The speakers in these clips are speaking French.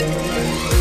Música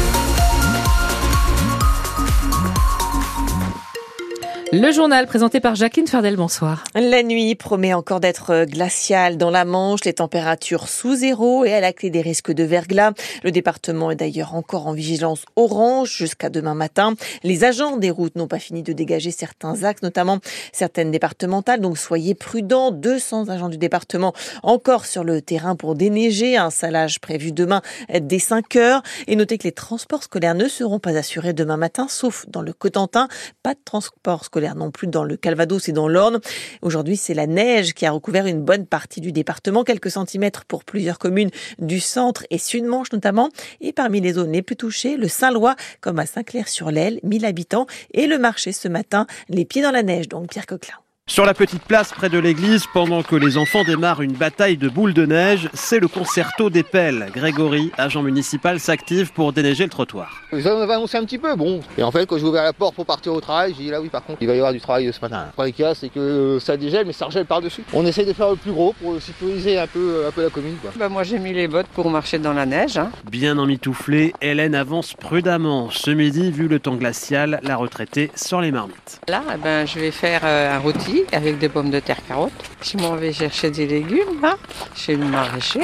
Le journal présenté par Jacqueline Fardel, bonsoir. La nuit promet encore d'être glaciale dans la Manche, les températures sous zéro et à la clé des risques de verglas. Le département est d'ailleurs encore en vigilance orange jusqu'à demain matin. Les agents des routes n'ont pas fini de dégager certains axes, notamment certaines départementales, donc soyez prudents. 200 agents du département encore sur le terrain pour déneiger, un salage prévu demain dès 5 heures. Et notez que les transports scolaires ne seront pas assurés demain matin, sauf dans le Cotentin. Pas de transport scolaire non plus dans le Calvados et dans l'Orne. Aujourd'hui, c'est la neige qui a recouvert une bonne partie du département, quelques centimètres pour plusieurs communes du centre et sud-manche notamment. Et parmi les zones les plus touchées, le Saint-Lois, comme à Saint-Clair-sur-l'Aile, 1000 habitants, et le marché ce matin, les pieds dans la neige, donc Pierre Coquelin. Sur la petite place près de l'église, pendant que les enfants démarrent une bataille de boules de neige, c'est le concerto des pelles. Grégory, agent municipal, s'active pour déneiger le trottoir. Ils m'avaient annoncé un petit peu, bon. Et en fait, quand j'ai ouvert la porte pour partir au travail, j'ai dit là oui, par contre, il va y avoir du travail ce matin. Le problème qu'il y a, c'est que ça dégèle, mais ça regèle par-dessus. On essaie de faire le plus gros pour sécuriser un peu, un peu la commune. Quoi. Bah moi, j'ai mis les bottes pour marcher dans la neige. Hein. Bien emmitouflée, Hélène avance prudemment. Ce midi, vu le temps glacial, la retraitée sort les marmites. Là, eh ben, je vais faire euh, un rôti avec des pommes de terre carottes. Je m'en vais chercher des légumes là, chez le maraîcher.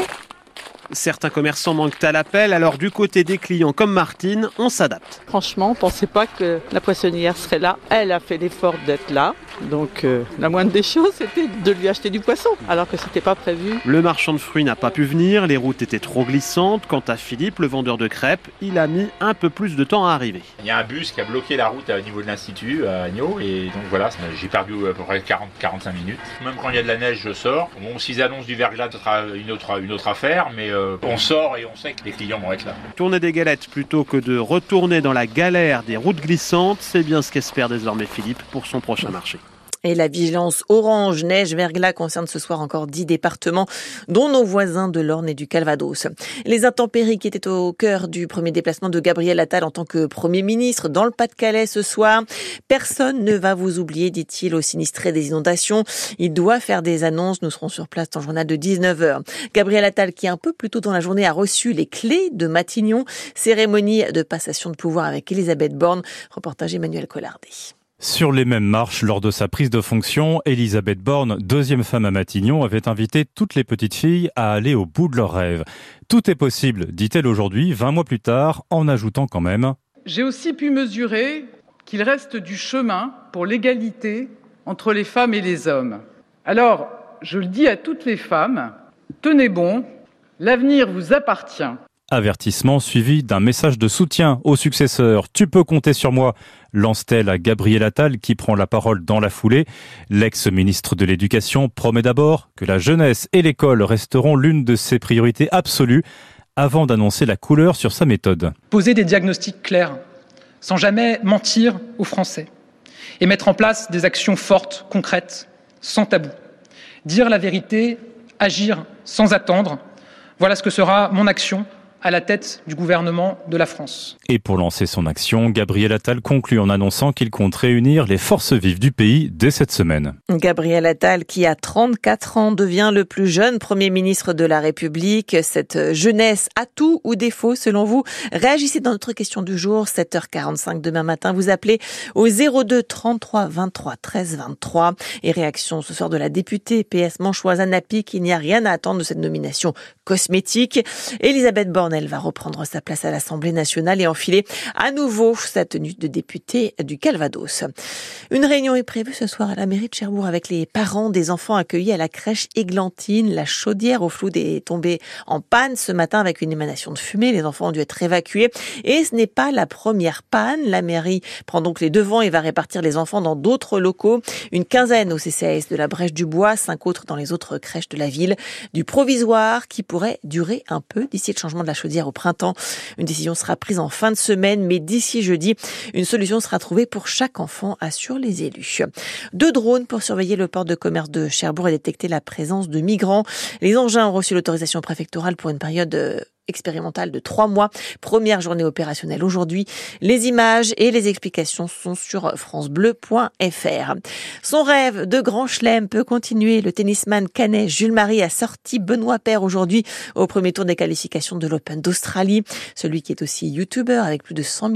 Certains commerçants manquent à l'appel, alors du côté des clients comme Martine, on s'adapte. Franchement, on ne pensait pas que la poissonnière serait là. Elle a fait l'effort d'être là. Donc euh, la moindre des choses, c'était de lui acheter du poisson, alors que c'était pas prévu. Le marchand de fruits n'a pas pu venir, les routes étaient trop glissantes. Quant à Philippe, le vendeur de crêpes, il a mis un peu plus de temps à arriver. Il y a un bus qui a bloqué la route au niveau de l'Institut à Agneau, et donc voilà, j'ai perdu à peu près 40-45 minutes. Même quand il y a de la neige, je sors. Bon, s'ils annoncent du verglas, ce sera une autre, une autre affaire, mais euh, on sort et on sait que les clients vont être là. Tourner des galettes plutôt que de retourner dans la galère des routes glissantes, c'est bien ce qu'espère désormais Philippe pour son prochain marché. Et la vigilance orange, neige, verglas concerne ce soir encore dix départements, dont nos voisins de l'Orne et du Calvados. Les intempéries qui étaient au cœur du premier déplacement de Gabriel Attal en tant que Premier ministre dans le Pas-de-Calais ce soir. Personne ne va vous oublier, dit-il aux sinistrés des inondations. Il doit faire des annonces. Nous serons sur place dans le journal de 19h. Gabriel Attal, qui un peu plus tôt dans la journée a reçu les clés de Matignon, cérémonie de passation de pouvoir avec Elisabeth Borne. Reportage Emmanuel Collardet. Sur les mêmes marches, lors de sa prise de fonction, Elisabeth Borne, deuxième femme à Matignon, avait invité toutes les petites filles à aller au bout de leurs rêves. Tout est possible, dit-elle aujourd'hui, 20 mois plus tard, en ajoutant quand même J'ai aussi pu mesurer qu'il reste du chemin pour l'égalité entre les femmes et les hommes. Alors, je le dis à toutes les femmes, tenez bon, l'avenir vous appartient. Avertissement suivi d'un message de soutien au successeur. Tu peux compter sur moi, lance-t-elle à Gabriel Attal qui prend la parole dans la foulée. L'ex-ministre de l'Éducation promet d'abord que la jeunesse et l'école resteront l'une de ses priorités absolues avant d'annoncer la couleur sur sa méthode. Poser des diagnostics clairs, sans jamais mentir aux Français, et mettre en place des actions fortes, concrètes, sans tabou. Dire la vérité, agir sans attendre, voilà ce que sera mon action à la tête du gouvernement de la France. Et pour lancer son action, Gabriel Attal conclut en annonçant qu'il compte réunir les forces vives du pays dès cette semaine. Gabriel Attal, qui a 34 ans, devient le plus jeune Premier ministre de la République. Cette jeunesse a tout ou défaut selon vous? Réagissez dans notre question du jour, 7h45 demain matin. Vous appelez au 02 33 23 13 23. Et réaction ce soir de la députée PS Manchoise Anapi qu'il n'y a rien à attendre de cette nomination cosmétique. Elisabeth Borne elle va reprendre sa place à l'Assemblée nationale et enfiler à nouveau sa tenue de députée du Calvados. Une réunion est prévue ce soir à la mairie de Cherbourg avec les parents des enfants accueillis à la crèche Églantine. La chaudière au flou est tombée en panne ce matin avec une émanation de fumée. Les enfants ont dû être évacués et ce n'est pas la première panne. La mairie prend donc les devants et va répartir les enfants dans d'autres locaux. Une quinzaine au CCAS de la Brèche du Bois, cinq autres dans les autres crèches de la ville. Du provisoire qui pourrait durer un peu d'ici le changement de la chaudière au printemps. Une décision sera prise en fin de semaine, mais d'ici jeudi, une solution sera trouvée pour chaque enfant, assurent les élus. Deux drones pour surveiller le port de commerce de Cherbourg et détecter la présence de migrants. Les engins ont reçu l'autorisation préfectorale pour une période expérimental de trois mois. Première journée opérationnelle aujourd'hui. Les images et les explications sont sur francebleu.fr. Son rêve de grand chelem peut continuer. Le tennisman canet Jules Marie a sorti Benoît Père aujourd'hui au premier tour des qualifications de l'Open d'Australie. Celui qui est aussi youtubeur avec plus de 100 000 abonnés